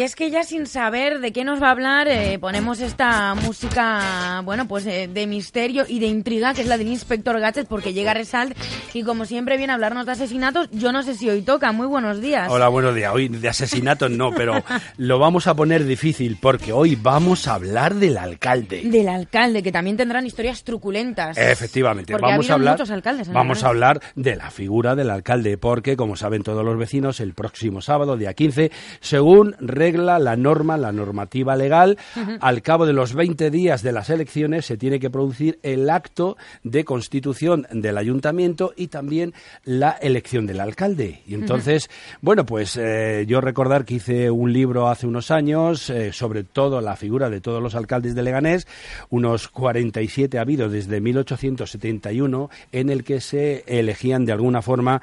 Y es que ya sin saber de qué nos va a hablar, eh, ponemos esta música, bueno, pues eh, de misterio y de intriga, que es la del Inspector Gadget, porque llega Resalt y como siempre viene a hablarnos de asesinatos. Yo no sé si hoy toca. Muy buenos días. Hola, buenos días. Hoy de asesinatos no, pero lo vamos a poner difícil porque hoy vamos a hablar del alcalde. Del alcalde, que también tendrán historias truculentas. Efectivamente, Porque ha vamos a hablar. muchos alcaldes en vamos a hablar de la figura del alcalde, porque como saben todos los vecinos, el próximo sábado, día 15, según regla la norma, la normativa legal, al cabo de los 20 días de las elecciones se tiene que producir el acto de constitución del ayuntamiento y también la elección del alcalde. Y entonces, bueno, pues eh, yo recordar que hice un libro hace unos años eh, sobre todo la figura de todos los alcaldes de Leganés, unos 47 ha habido desde 1871, en el que se elegían de alguna forma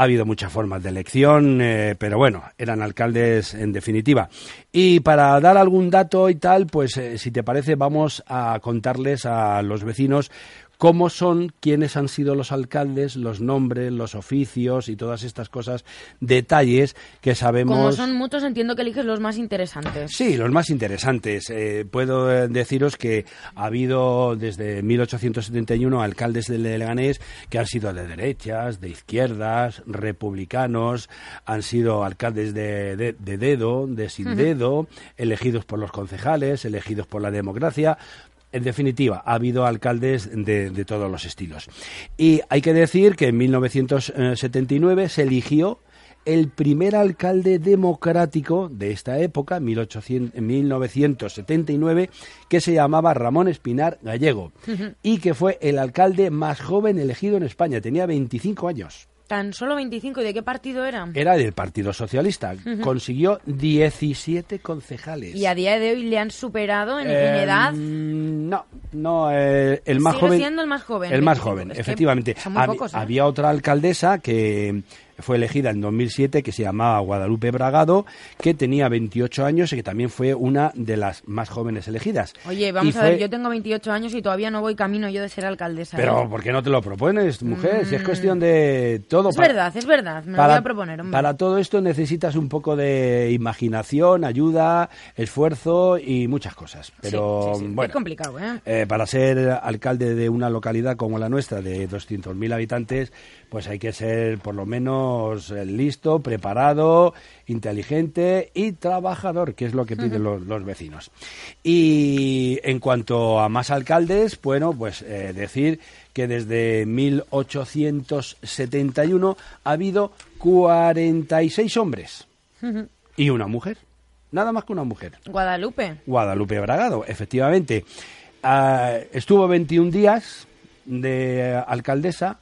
ha habido muchas formas de elección, eh, pero bueno, eran alcaldes en definitiva. Y para dar algún dato y tal, pues eh, si te parece, vamos a contarles a los vecinos cómo son, quiénes han sido los alcaldes, los nombres, los oficios y todas estas cosas, detalles que sabemos. Como son muchos, entiendo que eliges los más interesantes. Sí, los más interesantes. Eh, puedo eh, deciros que ha habido desde 1871 alcaldes de Leganés que han sido de derechas, de izquierdas, republicanos, han sido alcaldes de, de- de dedo, de sin dedo, elegidos por los concejales, elegidos por la democracia. En definitiva, ha habido alcaldes de, de todos los estilos. Y hay que decir que en 1979 se eligió el primer alcalde democrático de esta época, 1800 en 1979, que se llamaba Ramón Espinar Gallego y que fue el alcalde más joven elegido en España. Tenía 25 años. Tan solo 25. ¿Y de qué partido era? Era del Partido Socialista. Consiguió 17 concejales. Y a día de hoy le han superado en, en Eh, edad. No, no, eh, el más Sigue joven. siendo el más joven, El más 25. joven, efectivamente. son muy Hab- pocos, ¿eh? Había otra alcaldesa que fue elegida en 2007 que se llamaba Guadalupe Bragado, que tenía 28 años y que también fue una de las más jóvenes elegidas. Oye, vamos Y a ver, yo tengo 28 años y todavía no voy camino yo de ser alcaldesa. ¿eh? Pero ¿por qué no te lo propones, mujer? Si es cuestión de todo. Es para- verdad, es verdad. Me lo voy a proponer, hombre. para todo esto necesitas un poco de imaginación, ayuda, esfuerzo y muchas cosas. Pero sí, sí. bueno, Es complicado, ¿eh? eh, para ser alcalde de una localidad como la nuestra, de 200.000 habitantes, pues hay que ser por lo menos eh, listo, preparado, inteligente y trabajador, que es lo que piden los, los vecinos. Y en cuanto a más alcaldes, bueno, pues eh, decir que desde 1871 ha habido 46 hombres y una mujer. Nada más que una mujer. Guadalupe. Guadalupe Bragado, efectivamente. Ah, estuvo 21 días de alcaldesa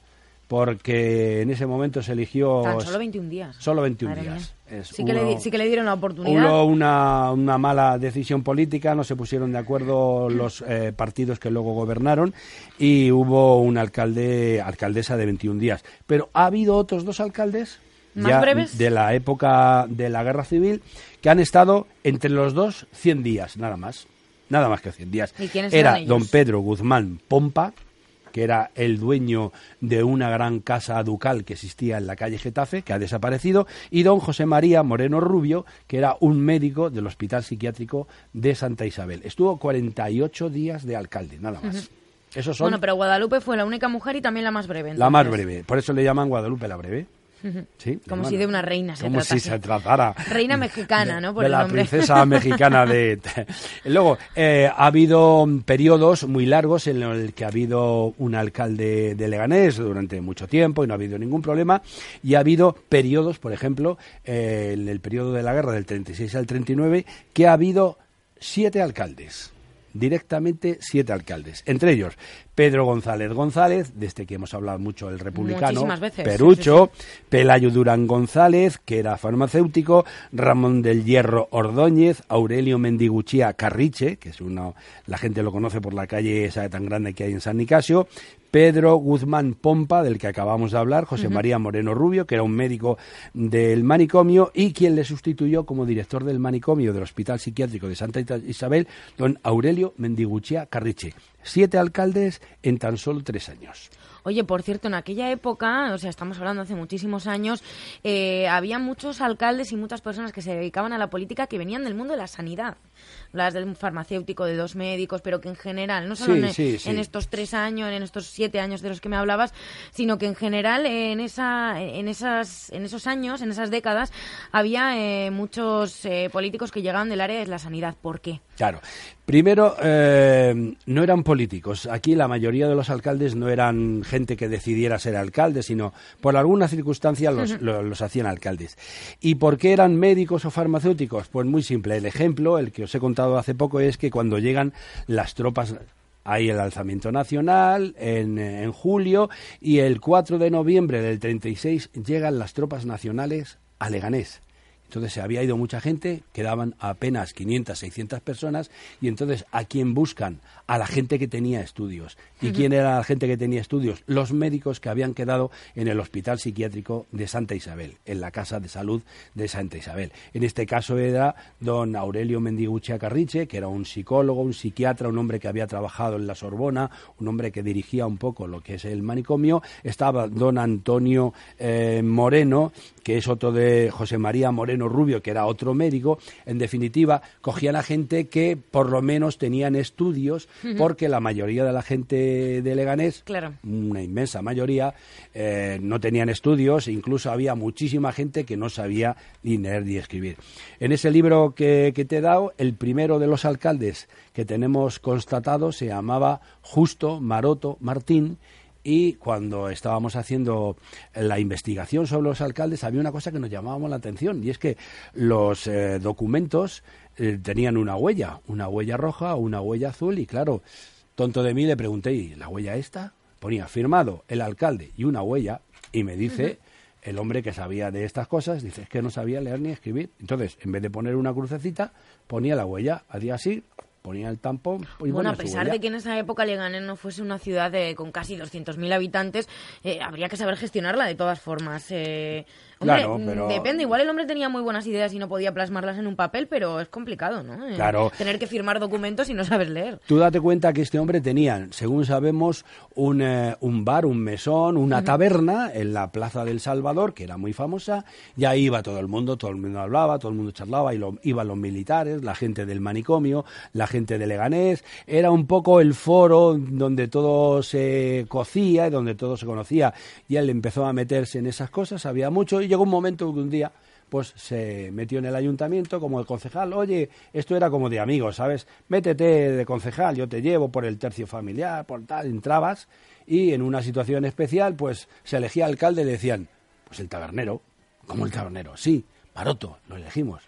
porque en ese momento se eligió Tan solo 21 días. solo 21 Madre días. Sí, que le, sí que le dieron la oportunidad. Hubo una, una mala decisión política, no se pusieron de acuerdo los eh, partidos que luego gobernaron y hubo un alcalde, alcaldesa de 21 días. Pero ha habido otros dos alcaldes ¿Más ya breves? de la época de la guerra civil que han estado entre los dos 100 días, nada más. Nada más que 100 días. ¿Y quiénes Era eran ellos? don Pedro Guzmán Pompa, que era el dueño de una gran casa ducal que existía en la calle Getafe, que ha desaparecido, y don José María Moreno Rubio, que era un médico del Hospital Psiquiátrico de Santa Isabel. Estuvo 48 días de alcalde, nada más. Esos son Bueno, pero Guadalupe fue la única mujer y también la más breve. la más entonces. brebe. Por eso le llaman Guadalupe la breve. Sí, Como si de una reina se Como si se tratara. Reina mexicana, ¿no? Por de el la nombre. princesa mexicana de... Luego, eh, ha habido periodos muy largos en el que ha habido un alcalde de Leganés durante mucho tiempo y no ha habido ningún problema. Y ha habido periodos, por ejemplo, eh, en el periodo de la guerra del 36 al 39, que ha habido siete alcaldes directamente siete alcaldes, entre ellos Pedro González González, de este que hemos hablado mucho, el republicano, veces, Perucho, Pelayo Durán González, que era farmacéutico, Ramón del Hierro Ordóñez, Aurelio Mendiguchía Carriche, que es uno, la gente lo conoce por la calle esa tan grande que hay en San Nicasio, Pedro Guzmán Pompa, del que acabamos de hablar, José María Moreno Rubio, que era un médico del manicomio y quien le sustituyó como director del manicomio del Hospital Psiquiátrico de Santa Isabel, don Aurelio Mendiguchía Carriche. Siete alcaldes en tan solo tres años. Oye, por cierto, en aquella época, o sea, estamos hablando hace muchísimos años, eh, había muchos alcaldes y muchas personas que se dedicaban a la política que venían del mundo de la sanidad. Las del farmacéutico, de dos médicos, pero que en general, no solo en, en, estos tres años, en estos siete años de los que me hablabas, sino que en general en, esa, en, esas, en esos años, en esas décadas, había eh, muchos eh, políticos que llegaban del área de la sanidad. ¿Por qué? Claro. Primero, eh, no eran políticos. Aquí la mayoría de los alcaldes no eran gente que decidiera ser alcalde, sino por alguna circunstancia los, los, hacían alcaldes. ¿Y por qué eran médicos o farmacéuticos? Pues muy simple. El ejemplo, el que os he contado hace poco, es que cuando llegan las tropas hay el alzamiento nacional en, en, julio y el 4 de noviembre del 36 llegan las tropas nacionales a Leganés. Entonces se había ido mucha gente, quedaban apenas 500, 600 personas y entonces ¿a quién buscan? A la gente que tenía estudios. ¿Y quién era la gente que tenía estudios? Los médicos que habían quedado en el Hospital Psiquiátrico de Santa Isabel, en la Casa de Salud de Santa Isabel. En este caso era don Aurelio Mendiguchi Carriche, que era un psicólogo, un psiquiatra, un hombre que había trabajado en la Sorbona, un hombre que dirigía un poco lo que es el manicomio. Estaba don Antonio eh, Moreno, que es otro de José María Moreno Rubio, que era otro médico, en definitiva, cogían a gente que por lo menos tenían estudios, porque la mayoría de la gente de Leganés, una inmensa mayoría, eh, no tenían estudios, incluso había muchísima gente que no sabía ni leer ni escribir. En ese libro que, que te he dado, el primero de los alcaldes que tenemos constatado se llamaba Justo Maroto Martín, y cuando estábamos haciendo la investigación sobre los alcaldes había una cosa que nos llamaba la atención y es que los eh, documentos eh, tenían una huella, una huella roja una huella azul y claro, tonto de mí le pregunté, ¿y la huella esta? Ponía firmado el alcalde y una huella y me dice... El hombre que sabía de estas cosas dice es que no sabía leer ni escribir. Entonces, en vez de poner una crucecita, ponía la huella, hacía así, ponía el tampón. Y bueno, a pesar de que en esa época Leganés no fuese una ciudad de, con casi 200.000 habitantes, eh, habría que saber gestionarla de todas formas. Eh, claro, depende. Igual el hombre tenía muy buenas ideas y no podía plasmarlas en un papel, pero es complicado, ¿no? Eh, claro. Tener que firmar documentos y no saber leer. Tú date cuenta que este hombre tenía, según sabemos, un, un bar, un mesón, una taberna en la Plaza del Salvador, que era muy famosa, y ahí iba todo el mundo, todo el mundo hablaba, todo el mundo charlaba, y lo, iban los militares, la gente del manicomio, la gente de Leganés, era un poco el foro donde todo se cocía y donde todo se conocía. Y él empezó a meterse en esas cosas, había mucho, y llegó un momento que un día pues se metió en el ayuntamiento como el concejal, oye, esto era como de amigos, ¿sabes? Métete de concejal, yo te llevo por el tercio familiar, por tal, entrabas y en una situación especial, pues se elegía alcalde y le decían, pues el tabernero, como el tabernero, sí, Maroto, lo elegimos.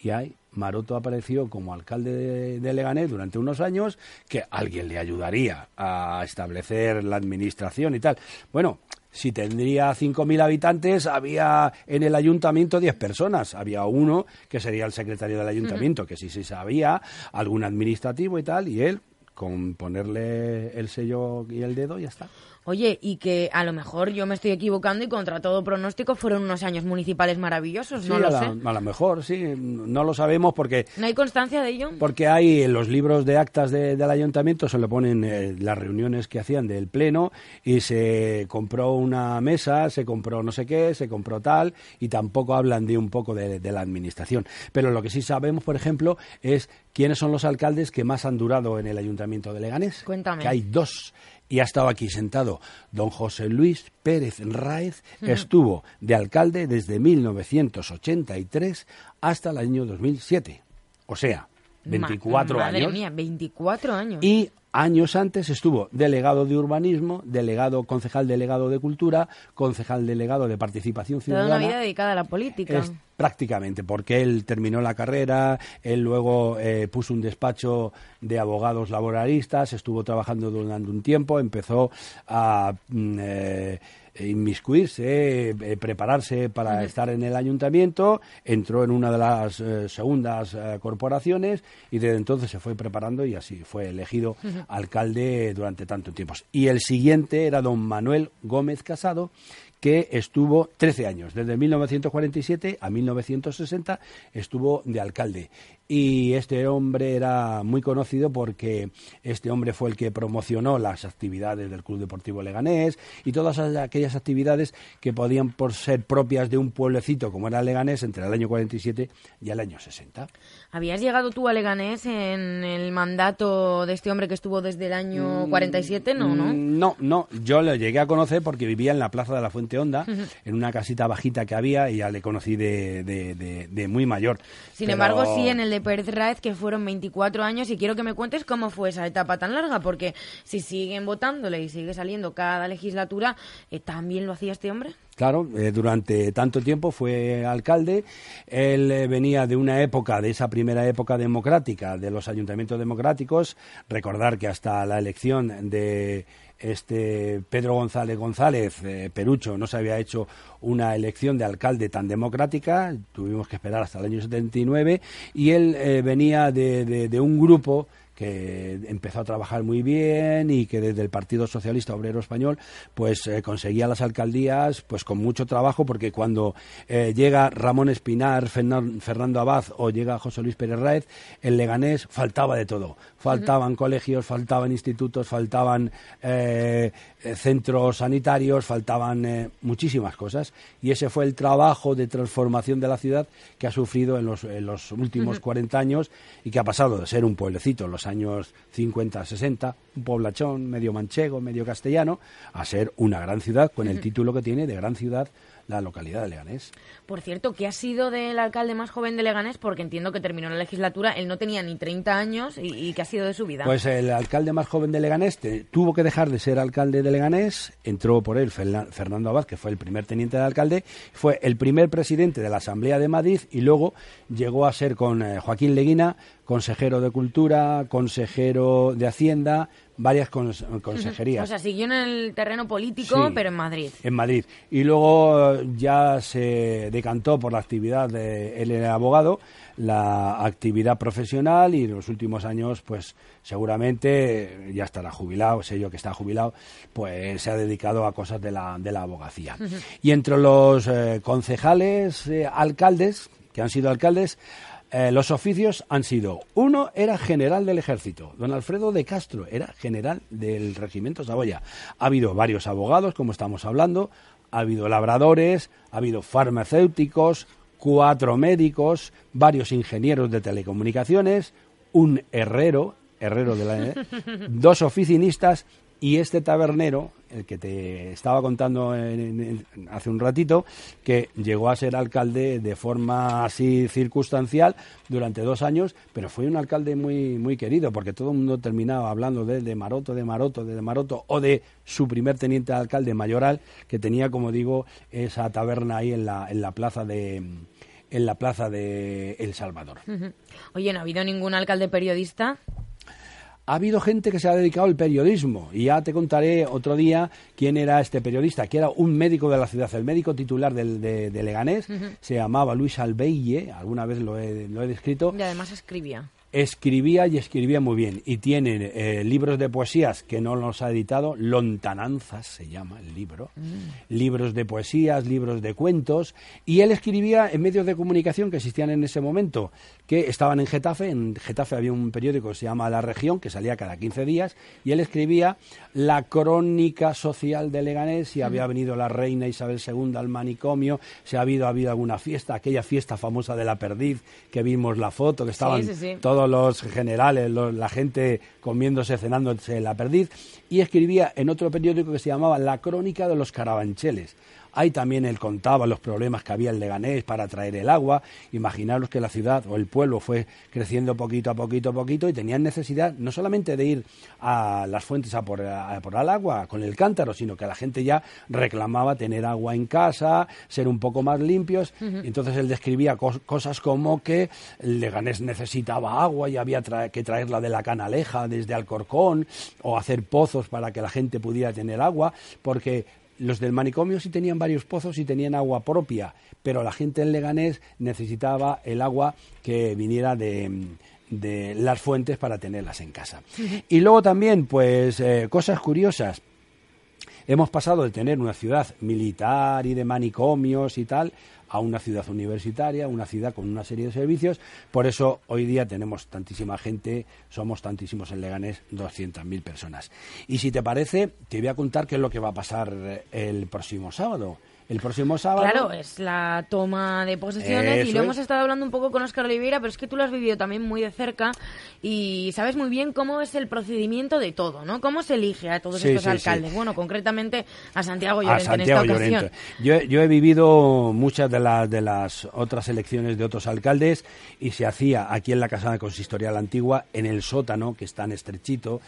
Y ahí Maroto apareció como alcalde de, Leganés durante unos años, que alguien le ayudaría a establecer la administración y tal. Bueno, si tendría 5.000 habitantes, había en el ayuntamiento 10 personas. Había uno que sería el secretario del ayuntamiento, que sí se sabía, algún administrativo y tal, y él, con ponerle el sello y el dedo, ya está. Oye, y que a lo mejor yo me estoy equivocando y contra todo pronóstico fueron unos años municipales maravillosos, no lo sé. A lo mejor, sí, no lo sabemos porque... ¿No hay constancia de ello? Porque hay en los libros de actas del ayuntamiento, se le ponen eh, las reuniones que hacían del pleno y se compró una mesa, se compró no sé qué, se compró tal y tampoco hablan de un poco de, de la administración. Pero lo que sí sabemos, por ejemplo, es quiénes son los alcaldes que más han durado en el ayuntamiento de Leganés. Cuéntame. Que hay dos y ha estado aquí sentado don José Luis Pérez Raez, estuvo de alcalde desde 1983 hasta el año 2007. O sea, 24 madre años. mía, 24 años. Y años antes estuvo delegado de urbanismo, delegado, concejal delegado de cultura, concejal delegado de participación ciudadana. Toda una vida dedicada a la política. prácticamente, porque él terminó la carrera, él luego eh, puso un despacho de abogados laboralistas, estuvo trabajando durante un tiempo, empezó a mm, eh, inmiscuirse, eh, prepararse para estar en el ayuntamiento, entró en una de las eh, segundas eh, corporaciones y desde entonces se fue preparando y así fue elegido alcalde durante tanto tiempo. Y el siguiente era don Manuel Gómez Casado, que estuvo 13 años, desde 1947 a 1960 estuvo de alcalde. Y este hombre era muy conocido porque este hombre fue el que promocionó las actividades del Club Deportivo Leganés y todas aquellas actividades que podían por ser propias de un pueblecito como era Leganés entre el año 47 y el año 60. ¿Habías llegado tú a Leganés en el mandato de este hombre que estuvo desde el año 47? Mm, no, ¿no? No, no. Yo lo llegué a conocer porque vivía en la Plaza de la Fuente Honda, en una casita bajita que había y ya le conocí de, de, muy mayor. Sin embargo, sí en el de Pérez Raez, que fueron 24 años, y quiero que me cuentes cómo fue esa etapa tan larga, porque si siguen votándole y sigue saliendo cada legislatura, ¿también lo hacía este hombre? Claro, eh, durante tanto tiempo fue alcalde. Él eh, venía de una época, de esa primera época democrática, de los ayuntamientos democráticos. Recordar que hasta la elección de este Pedro González González, eh, Perucho, no se había hecho una elección de alcalde tan democrática. Tuvimos que esperar hasta el año 79. Y él venía de, de un grupo que empezó a trabajar muy bien y que desde el Partido Socialista Obrero Español pues eh, conseguía las alcaldías pues con mucho trabajo porque cuando eh, llega Ramón Espinar, Fernando Abad o llega José Luis Pérez Raez, en Leganés faltaba de todo. Faltaban colegios, faltaban institutos, faltaban eh, centros sanitarios, faltaban muchísimas cosas. Y ese fue el trabajo de transformación de la ciudad que ha sufrido en los, en los últimos 40 años y que ha pasado de ser un pueblecito los años 50, 60, un poblachón medio manchego, medio castellano, a ser una gran ciudad con el título que tiene de gran ciudad la localidad de Leganés. Por cierto, ¿qué ha sido del alcalde más joven de Leganés? Porque entiendo que terminó la legislatura, él no tenía ni 30 años y, ¿qué ha sido de su vida? Pues el alcalde más joven de Leganés tuvo que dejar de ser alcalde de Leganés, entró por él Fernando Abad, que fue el primer teniente de alcalde, fue el primer presidente de la Asamblea de Madrid y luego llegó a ser con eh, Joaquín Leguina consejero de Cultura, consejero de Hacienda, varias consejerías. O sea, siguió en el terreno político, pero en Madrid. En Madrid. Y luego eh, ya se decantó por la actividad de él era abogado, la actividad profesional y en los últimos años, pues seguramente ya estará jubilado, sé yo que está jubilado, pues se ha dedicado a cosas de la, de la abogacía. Y entre los eh, concejales, eh, alcaldes, que han sido alcaldes, eh, los oficios han sido, uno era general del ejército, don Alfredo de Castro era general del regimiento Saboya. Ha habido varios abogados, como estamos hablando, ha habido labradores, ha habido farmacéuticos, cuatro médicos, varios ingenieros de telecomunicaciones, un herrero, herrero de la, dos oficinistas y este tabernero, el que te estaba contando hace un ratito, que llegó a ser alcalde de forma así circunstancial durante dos años, pero fue un alcalde muy, muy querido, porque todo el mundo terminaba hablando de, de Maroto, de Maroto, de Maroto, o de su primer teniente alcalde mayoral, que tenía, como digo, esa taberna ahí en la, en la plaza de en la plaza de El Salvador. Oye, ¿no ha habido ningún alcalde periodista? Ha habido gente que se ha dedicado al periodismo. Y ya te contaré otro día quién era este periodista, que era un médico de la ciudad, el médico titular de, Leganés, se llamaba Luis Albeille, alguna vez lo he, lo he descrito. Y además escribía escribía y escribía muy bien. Y tiene eh, libros de poesías que no los ha editado, Lontananzas se llama el libro, mm. libros de poesías, libros de cuentos. Y él escribía en medios de comunicación que existían en ese momento, que estaban en Getafe. En Getafe había un periódico que se llama La Región, que salía cada 15 días, y él escribía la crónica social de Leganés, si había mm. venido la reina Isabel II al manicomio, si ha habido, ha habido alguna fiesta, aquella fiesta famosa de la perdiz, que vimos la foto, que estaban todos los generales, la gente comiéndose, cenándose la perdiz, y escribía en otro periódico que se llamaba La Crónica de los Carabancheles. Ahí también él contaba los problemas que había en Leganés para traer el agua. Imaginaros que la ciudad o el pueblo fue creciendo poquito a poquito a poquito y tenían necesidad no solamente de ir a las fuentes a por, el agua con el cántaro, sino que la gente ya reclamaba tener agua en casa, ser un poco más limpios. Entonces él describía cosas como que Leganés necesitaba agua y había que traerla de la canaleja desde Alcorcón o hacer pozos para que la gente pudiera tener agua, porque los del manicomio sí tenían varios pozos y tenían agua propia, pero la gente en Leganés necesitaba el agua que viniera de, las fuentes para tenerlas en casa. Y luego también, pues, eh, cosas curiosas. Hemos pasado de tener una ciudad militar y de manicomios y tal a una ciudad universitaria, una ciudad con una serie de servicios. Por eso hoy día tenemos tantísima gente, somos tantísimos en Leganés, 200.000 personas. Y si te parece, te voy a contar qué es lo que va a pasar eh, el próximo sábado el próximo sábado. Claro, es la toma de posesiones y lo hemos estado hablando un poco con Oscar Oliveira, pero es que tú lo has vivido también muy de cerca y sabes muy bien cómo es el procedimiento de todo, ¿no? ¿Cómo se elige a todos estos alcaldes? Bueno, concretamente a Santiago Llorente en esta ocasión. Yo, yo, he vivido muchas de, las de las otras elecciones de otros alcaldes y se hacía aquí en la Casa Consistorial Antigua, en el sótano, que es tan estrechito,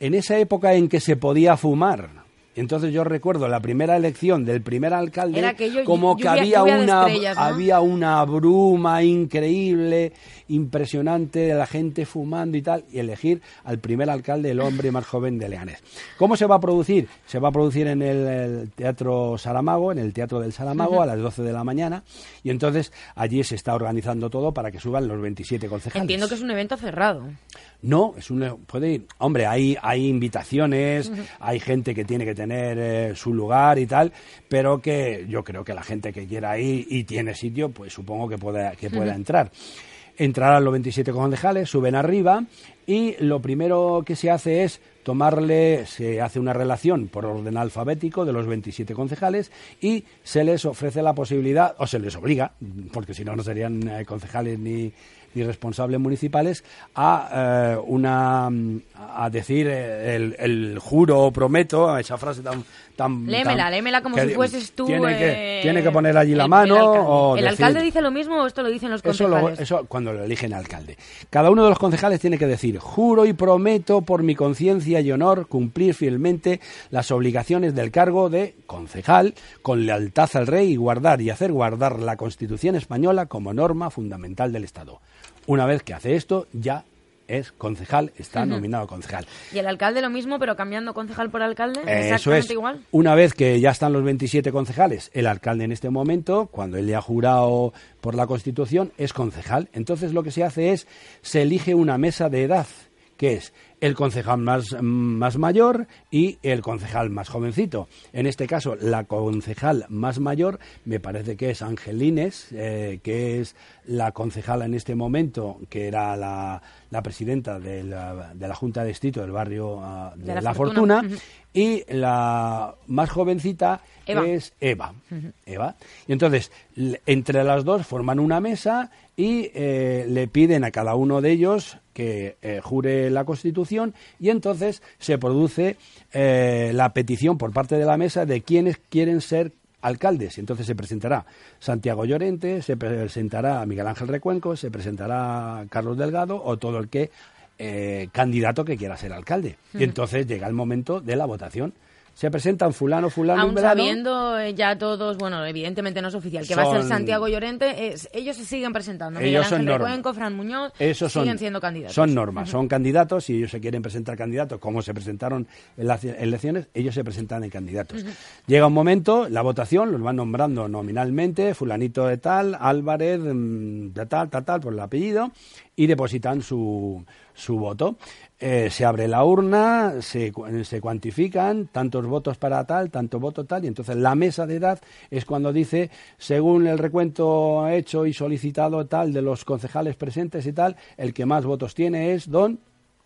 en esa época en que se podía fumar entonces yo recuerdo la primera elección del primer alcalde como que había una había una bruma increíble, impresionante de la gente fumando y tal y elegir al primer alcalde, el hombre más joven de Leganés. ¿Cómo se va a producir? Se va a producir en el, Teatro Saramago, en el Teatro del Saramago a las 12 de la mañana y entonces allí se está organizando todo para que suban los 27 concejales. Entiendo que es un evento cerrado. No, es un puede ir. Hombre, hay hay invitaciones, hay gente que tiene que tener eh, su lugar y tal, pero que yo creo que la gente que quiera ir y tiene sitio, pues supongo que pueda que pueda entrar. Entrarán los 27 concejales, suben arriba y lo primero que se hace es tomarle, se hace una relación por orden alfabético de los 27 concejales y se les ofrece la posibilidad, o se les obliga, porque si no, no serían eh, concejales ni, y responsables municipales a eh, una a decir eh, el, el, juro o prometo esa frase tan tan lémela lémela como si fueses tú tiene, que, eh, tiene que poner allí la mano el alcalde, dice lo mismo o esto lo dicen los concejales eso, eso cuando lo eligen alcalde. Cada uno de los concejales tiene que decir juro y prometo por mi conciencia y honor cumplir fielmente las obligaciones del cargo de concejal con lealtad al rey y guardar y hacer guardar la Constitución española como norma fundamental del Estado. Una vez que hace esto, ya es concejal, está nominado concejal. ¿Y el alcalde lo mismo, pero cambiando concejal por alcalde? Eso es. igual. Una vez que ya están los 27 concejales, el alcalde en este momento, cuando él le ha jurado por la Constitución, es concejal. Entonces lo que se hace es, se elige una mesa de edad, que es el concejal más, más mayor y el concejal más jovencito. En este caso, la concejal más mayor me parece que es Angelines, eh, que es la concejala en este momento, que era la, la presidenta de la, de la, Junta de Distrito del barrio ah, de, La, Fortuna, y la más jovencita es Eva. Eva. Y entonces, entre las dos forman una mesa y eh, le piden a cada uno de ellos que eh, jure la Constitución y entonces se produce eh, la petición por parte de la mesa de quienes quieren ser alcaldes. Y entonces se presentará Santiago Llorente, se presentará Miguel Ángel Recuenco, se presentará Carlos Delgado o todo el que candidato que quiera ser alcalde. Y entonces llega el momento de la votación se presentan fulano, fulano, Aún sabiendo eh, ya todos, bueno, evidentemente no es oficial, que va a ser Santiago Llorente, ellos se siguen presentando. Ellos son Recuenco, Fran Muñoz, siguen siendo candidatos. Son normas, son candidatos y ellos se quieren presentar candidatos, como se presentaron en las elecciones, ellos se presentan en candidatos. Llega un momento, la votación, los van nombrando nominalmente, fulanito de tal, Álvarez, mm, de tal, tal, tal, por el apellido, y depositan su, su voto. Eh, se abre la urna, se, se, cuantifican tantos votos para tal, tanto voto tal, y entonces la mesa de edad es cuando dice, según el recuento hecho y solicitado tal de los concejales presentes y tal, el que más votos tiene es don,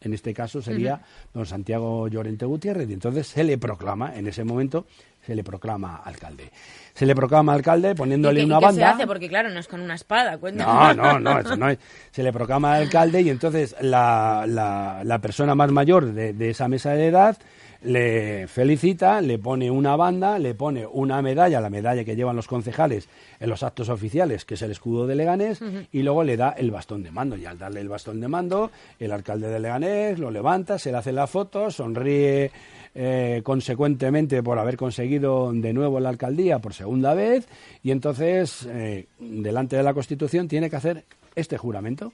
en este caso sería don Santiago Llorente Gutiérrez, y entonces se le proclama en ese momento se le proclama alcalde. Se le proclama alcalde poniéndole una banda. se hace? Porque claro, no es con una espada, No, no, no, eso no es. Se le proclama alcalde y entonces la, la, persona más mayor de, de, esa mesa de edad le felicita, le pone una banda, le pone una medalla, la medalla que llevan los concejales en los actos oficiales, que es el escudo de Leganés, y luego le da el bastón de mando. Y al darle el bastón de mando, el alcalde de Leganés lo levanta, se le hace la foto, sonríe eh, consecuentemente por haber conseguido de nuevo la alcaldía por segunda vez y entonces eh, delante de la Constitución tiene que hacer este juramento.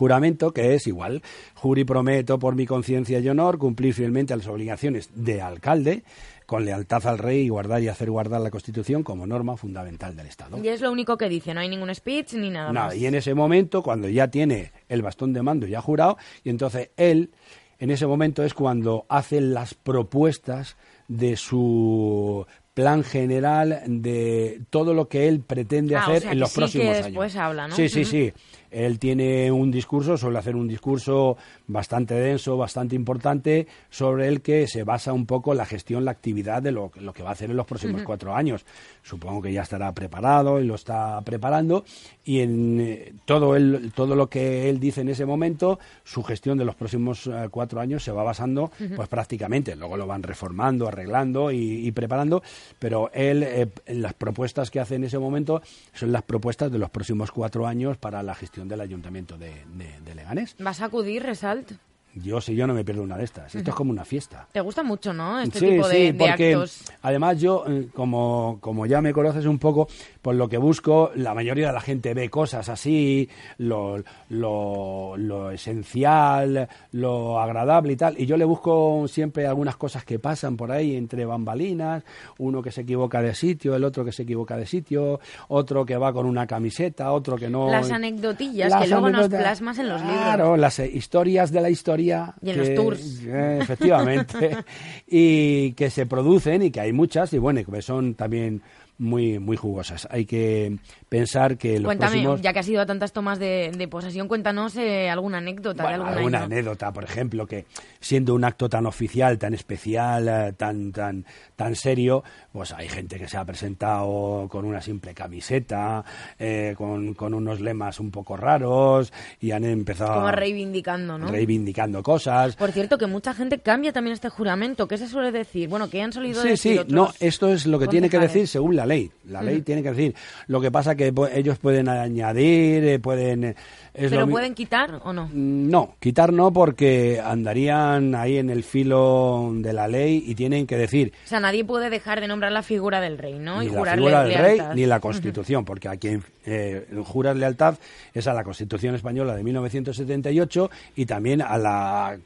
Juramento que es igual, juri prometo por mi conciencia y honor cumplir fielmente las obligaciones de alcalde con lealtad al rey y guardar y hacer guardar la Constitución como norma fundamental del Estado. Y es lo único que dice, no hay ningún speech ni nada, nada Y en ese momento, cuando ya tiene el bastón de mando ya jurado, y entonces él en ese momento es cuando hacen las propuestas de su plan general de todo lo que él pretende Ah, o hacer sea en los sí próximos que años. habla, ¿no? Sí, sí, sí. Él tiene un discurso, suele hacer un discurso bastante denso, bastante importante, sobre el que se basa un poco la gestión, la actividad de lo, lo que va a hacer en los próximos cuatro años. Supongo que ya estará preparado y lo está preparando. Y en eh, todo, el, todo lo que él dice en ese momento, su gestión de los próximos eh, cuatro años se va basando, pues prácticamente. Luego lo van reformando, arreglando y, y preparando. Pero él, eh, las propuestas que hace en ese momento son las propuestas de los próximos cuatro años para la gestión del ayuntamiento de, de- de Leganés. ¿Vas a acudir, Resalt? Yo, si yo no me pierdo una de estas. Esto es como una fiesta. ¿Te gusta mucho, no? Este sí, tipo de, sí, de porque actos. además yo, eh, como, como ya me conoces un poco, pues lo que busco, la mayoría de la gente ve cosas así, lo, lo, lo esencial, lo agradable y tal, y yo le busco siempre algunas cosas que pasan por ahí entre bambalinas, uno que se equivoca de sitio, el otro que se equivoca de sitio, otro que va con una camiseta, otro que no... Las anecdotillas Las que luego nos plasmas en los Claro, libros. las eh, historias de la historia. Y en los tours. eh, efectivamente. y que se producen y que hay muchas y bueno, que son también muy muy jugosas. Hay que pensar que los Cuéntame, próximos... ya que has ido a tantas tomas de, de posesión, cuéntanos eh, alguna anécdota de Bueno, algún alguna año. anécdota, por ejemplo, que siendo un acto tan oficial, tan especial, eh, tan tan tan serio, pues hay gente que se ha presentado con una simple camiseta, eh, con, con unos lemas un poco raros y han empezado Como reivindicando, ¿no? reivindicando cosas. Por cierto, que mucha gente cambia también este juramento. ¿Qué se suele decir? Bueno, que han solido Sí, decir sí, otros no, esto es lo que tiene que decir según la ley. La ley tiene que decir. Lo que pasa que pu- ellos pueden añadir, eh, pueden... eh, es ¿Pero pueden quitar o no? Mm, No, quitar no porque andarían ahí en el filo de la ley y tienen que decir O sea, nadie puede dejar de nombrar la figura del rey, ¿no? ni y la jurarle figura del rey ni la Constitución, porque a quien eh, juras lealtad es a la Constitución española de 1978 y también a la,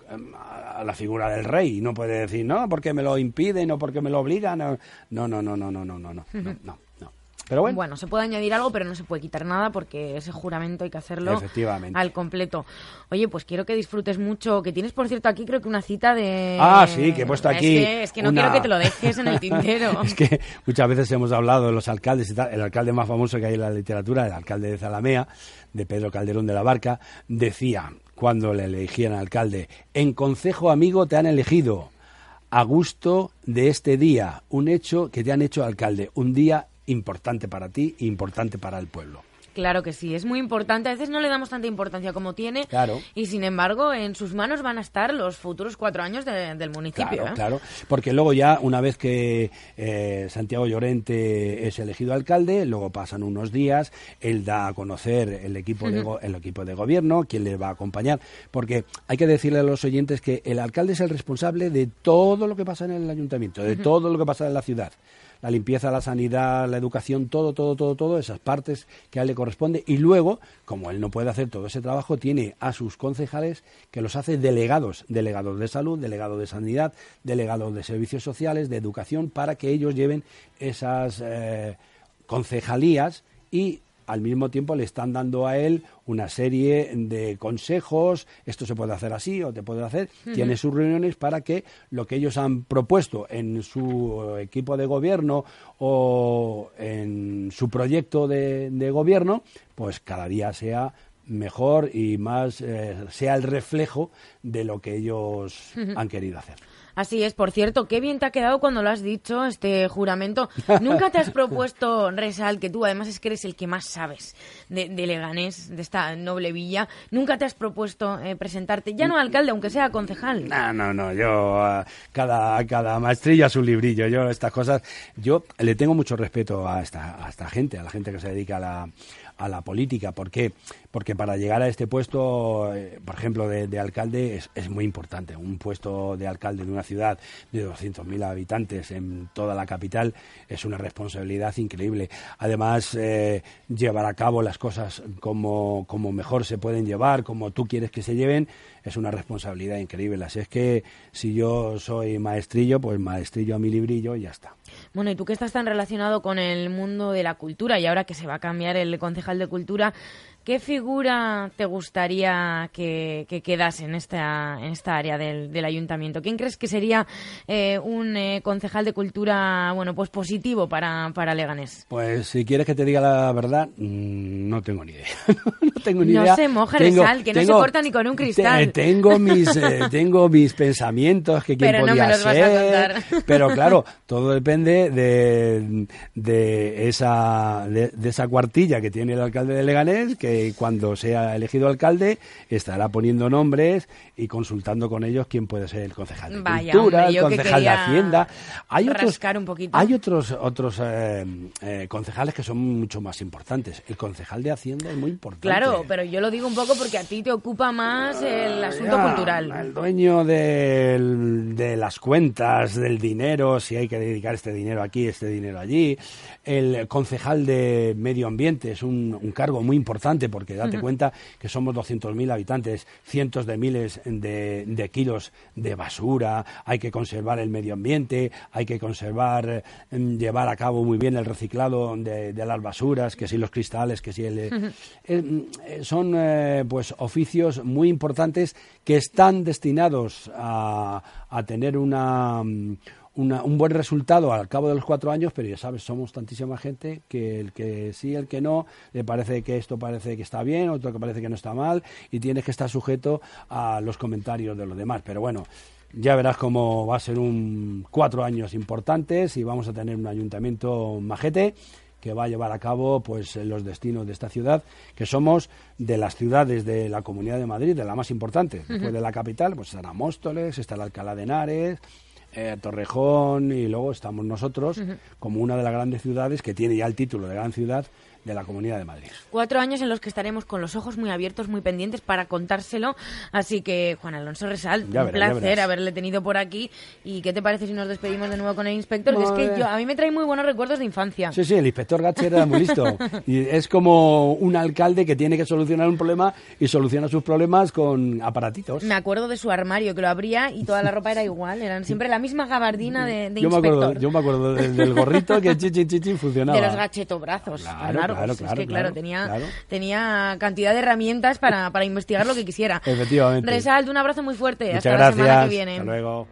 a la figura del rey. Y no puede decir, no, porque me lo impiden o porque me lo obligan. No, no, no, no, no, no, no, no, no. Pero bueno, Bueno, se puede añadir algo, pero no se puede quitar nada porque ese juramento hay que hacerlo Efectivamente. al completo. Oye, pues quiero que disfrutes mucho. Que tienes, por cierto, aquí creo que una cita de... Ah, sí, que he puesto Es aquí que- Es que, no una- quiero que te lo dejes en el tintero. Es que muchas veces hemos hablado de los alcaldes y tal. El alcalde más famoso que hay en la literatura, el alcalde de Zalamea, de Pedro Calderón de la Barca, decía cuando le elegían alcalde, en consejo amigo te han elegido a gusto de este día, un hecho que te han hecho alcalde, un día importante para ti e importante para el pueblo. Claro que sí, es muy importante. A veces no le damos tanta importancia como tiene. Claro. Y sin embargo, en sus manos van a estar los futuros cuatro años de- del municipio. Claro, ¿eh? claro. Porque luego ya, una vez que eh, Santiago Llorente es elegido alcalde, luego pasan unos días, él da a conocer el equipo, de, el equipo de gobierno, quién le va a acompañar, porque hay que decirle a los oyentes que el alcalde es el responsable de todo lo que pasa en el ayuntamiento, de todo lo que pasa en la ciudad. La limpieza, la sanidad, la educación, todo, todo, todo, todo, esas partes que a él le corresponde. Y luego, como él no puede hacer todo ese trabajo, tiene a sus concejales que los hace delegados, delegados de salud, delegados de sanidad, delegados de servicios sociales, de educación, para que ellos lleven esas eh, concejalías y al mismo tiempo le están dando a él una serie de consejos, esto se puede hacer así o te puede hacer, tiene sus reuniones para que lo que ellos han propuesto en su equipo de gobierno o en su proyecto de, de gobierno, pues cada día sea mejor y más eh, sea el reflejo de lo que ellos han querido hacer. Así es, por cierto, qué bien te ha quedado cuando lo has dicho, este juramento. Nunca te has propuesto, Resal, que tú además es que eres el que más sabes de, de Leganés, de esta noble villa. Nunca te has propuesto eh, presentarte, ya no alcalde, aunque sea concejal. No, no, no, yo a cada, cada maestrillo a su librillo, yo estas cosas, yo le tengo mucho respeto a esta, a esta gente, a la gente que se dedica a la, a la política, ¿por qué? Porque para llegar a este puesto, eh, por ejemplo, de, de alcalde, es, es muy importante. Un puesto de alcalde de una ciudad de 200.000 habitantes en toda la capital es una responsabilidad increíble. Además, eh, llevar a cabo las cosas como, como mejor se pueden llevar, como tú quieres que se lleven, es una responsabilidad increíble. Así es que si yo soy maestrillo, pues maestrillo a mi librillo y ya está. Bueno, y tú que estás tan relacionado con el mundo de la cultura y ahora que se va a cambiar el concejal de cultura, ¿Qué figura te gustaría que, quedase en esta, en esta área del, del ayuntamiento? ¿Quién crees que sería eh, un eh, concejal de cultura bueno pues positivo para, para Leganés? Pues si quieres que te diga la verdad, mm, no tengo ni idea. no tengo ni no idea. se moja el sal, que no se corta ni con un cristal. tengo mis eh, tengo mis pensamientos que quién pero podía no me los ser. Vas a contar. Pero claro, todo depende de, de esa de, de esa cuartilla que tiene el alcalde de Leganés, que cuando sea elegido alcalde estará poniendo nombres y consultando con ellos quién puede ser el concejal de cultura, el concejal de hacienda. Hay otros, hay otros otros eh, eh, concejales que son mucho más importantes. El concejal de hacienda es muy importante. Claro, pero yo lo digo un poco porque a ti te ocupa más el asunto cultural. El dueño de las cuentas, del dinero, si hay que dedicar este dinero aquí, este dinero allí. El concejal de medio ambiente. Es un, un cargo muy importante porque date cuenta que somos 200.000 habitantes, cientos de miles de, kilos de basura, hay que conservar el medio ambiente, hay que conservar, em, llevar a cabo muy bien el reciclado de, las basuras, que si los cristales, que si el... Eh, em, eh, son eh, pues oficios muy importantes que están destinados a, a tener una un buen resultado al cabo de los cuatro años, pero ya sabes, somos tantísima gente que el que sí, el que no, le parece que esto parece que está bien, otro que parece que no está mal, y tienes que estar sujeto a los comentarios de los demás. Pero bueno, ya verás cómo va a ser un cuatro años importantes y vamos a tener un ayuntamiento majete que va a llevar a cabo pues los destinos de esta ciudad, que somos de las ciudades de la Comunidad de Madrid, de la más importante. Después de la capital, pues estará Móstoles, está la Alcalá de Henares, eh, Torrejón y luego estamos nosotros como una de las grandes ciudades que tiene ya el título de gran ciudad de la Comunidad de Madrid. Cuatro años en los que estaremos con los ojos muy abiertos, muy pendientes para contárselo. Así que, Juan Alonso Resal, un placer haberle tenido por aquí. ¿Y qué te parece si nos despedimos de nuevo con el inspector? es que yo, a mí me trae muy buenos recuerdos de infancia. Sí, sí, el inspector Gatcher era muy listo. y es como un alcalde que tiene que solucionar un problema y soluciona sus problemas con aparatitos. Me acuerdo de su armario, que lo abría y toda la ropa era igual. Eran siempre la misma gabardina de, yo inspector. Me acuerdo, yo me acuerdo del, gorrito que chichi chichi funcionaba. De los gachetobrazos. Claro, claro, claro, es que, claro, tenía, tenía cantidad de herramientas para, para investigar lo que quisiera. Efectivamente. Resalto, un abrazo muy fuerte. Muchas Hasta gracias. la semana que viene. Hasta luego.